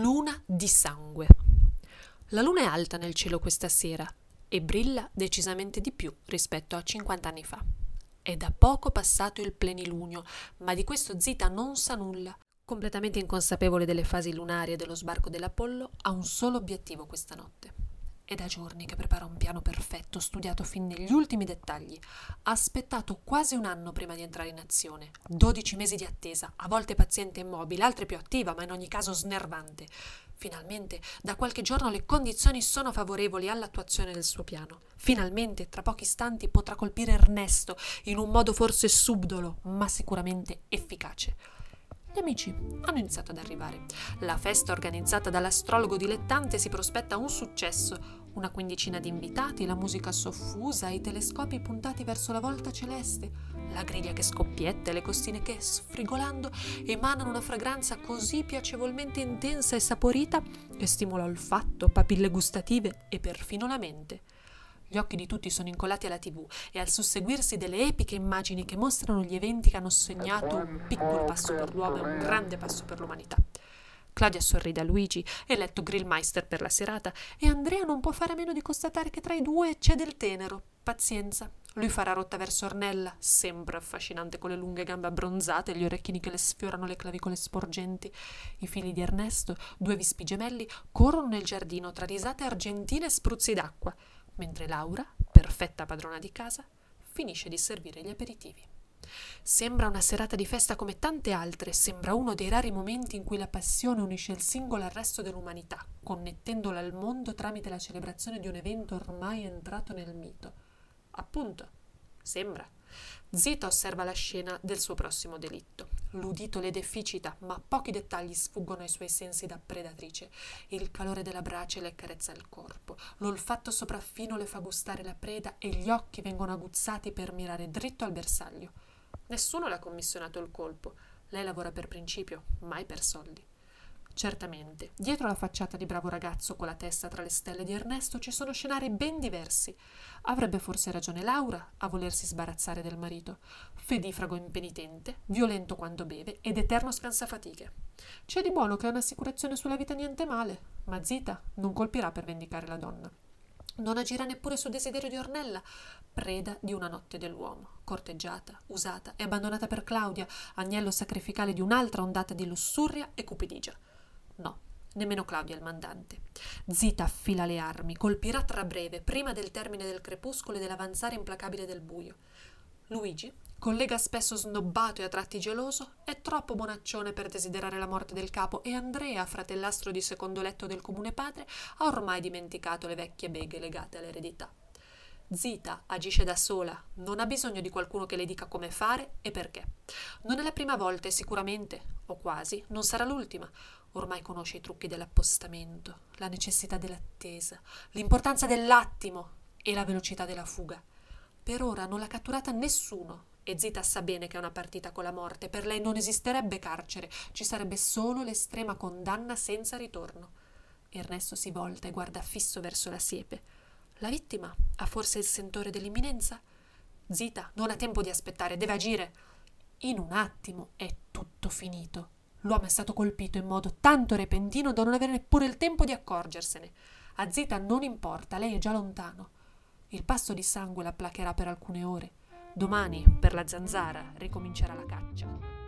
Luna di sangue. La luna è alta nel cielo questa sera e brilla decisamente di più rispetto a 50 anni fa. È da poco passato il plenilunio, ma di questo Zita non sa nulla. Completamente inconsapevole delle fasi lunari e dello sbarco dell'Apollo, ha un solo obiettivo questa notte è da giorni che prepara un piano perfetto, studiato fin negli ultimi dettagli. Ha aspettato quasi un anno prima di entrare in azione. 12 mesi di attesa, a volte paziente e immobile, altre più attiva, ma in ogni caso snervante. Finalmente, da qualche giorno le condizioni sono favorevoli all'attuazione del suo piano. Finalmente, tra pochi istanti, potrà colpire Ernesto in un modo forse subdolo, ma sicuramente efficace. Gli amici hanno iniziato ad arrivare. La festa organizzata dall'astrologo dilettante si prospetta un successo. Una quindicina di invitati, la musica soffusa, i telescopi puntati verso la volta celeste, la griglia che scoppietta e le costine che, sfrigolando, emanano una fragranza così piacevolmente intensa e saporita che stimola olfatto, papille gustative e perfino la mente. Gli occhi di tutti sono incollati alla tv e al susseguirsi delle epiche immagini che mostrano gli eventi che hanno segnato un piccolo passo per l'uomo e un grande passo per l'umanità. Claudia sorride a Luigi, eletto grillmeister per la serata, e Andrea non può fare a meno di constatare che tra i due c'è del tenero. Pazienza. Lui farà rotta verso Ornella, sempre affascinante con le lunghe gambe abbronzate e gli orecchini che le sfiorano le clavicole sporgenti. I figli di Ernesto, due vispi gemelli, corrono nel giardino tra risate argentine e spruzzi d'acqua mentre Laura, perfetta padrona di casa, finisce di servire gli aperitivi. Sembra una serata di festa come tante altre, sembra uno dei rari momenti in cui la passione unisce il singolo al resto dell'umanità, connettendola al mondo tramite la celebrazione di un evento ormai entrato nel mito. Appunto, sembra. Zita osserva la scena del suo prossimo delitto. L'udito le deficita, ma pochi dettagli sfuggono ai suoi sensi da predatrice. Il calore della brace le accarezza il corpo, l'olfatto sopraffino le fa gustare la preda e gli occhi vengono aguzzati per mirare dritto al bersaglio. Nessuno le ha commissionato il colpo. Lei lavora per principio, mai per soldi. Certamente, dietro la facciata di bravo ragazzo con la testa tra le stelle di Ernesto ci sono scenari ben diversi. Avrebbe forse ragione Laura a volersi sbarazzare del marito. Fedifrago impenitente, violento quando beve ed eterno scansafatiche. C'è di buono che ha un'assicurazione sulla vita niente male, ma Zita non colpirà per vendicare la donna. Non agirà neppure sul desiderio di Ornella, preda di una notte dell'uomo, corteggiata, usata e abbandonata per Claudia, agnello sacrificale di un'altra ondata di lussuria e cupidigia. No, nemmeno Claudia il mandante. Zita affila le armi, colpirà tra breve, prima del termine del crepuscolo e dell'avanzare implacabile del buio. Luigi, collega spesso snobbato e a tratti geloso, è troppo bonaccione per desiderare la morte del capo e Andrea, fratellastro di secondo letto del comune padre, ha ormai dimenticato le vecchie beghe legate all'eredità. Zita agisce da sola, non ha bisogno di qualcuno che le dica come fare e perché. Non è la prima volta e sicuramente, o quasi, non sarà l'ultima. Ormai conosce i trucchi dell'appostamento, la necessità dell'attesa, l'importanza dell'attimo e la velocità della fuga. Per ora non l'ha catturata nessuno e Zita sa bene che è una partita con la morte. Per lei non esisterebbe carcere, ci sarebbe solo l'estrema condanna senza ritorno. Ernesto si volta e guarda fisso verso la siepe. La vittima ha forse il sentore dell'imminenza? Zita non ha tempo di aspettare, deve agire. In un attimo è tutto finito. L'uomo è stato colpito in modo tanto repentino da non avere neppure il tempo di accorgersene. A Zita non importa, lei è già lontano. Il passo di sangue la placherà per alcune ore. Domani, per la zanzara, ricomincerà la caccia.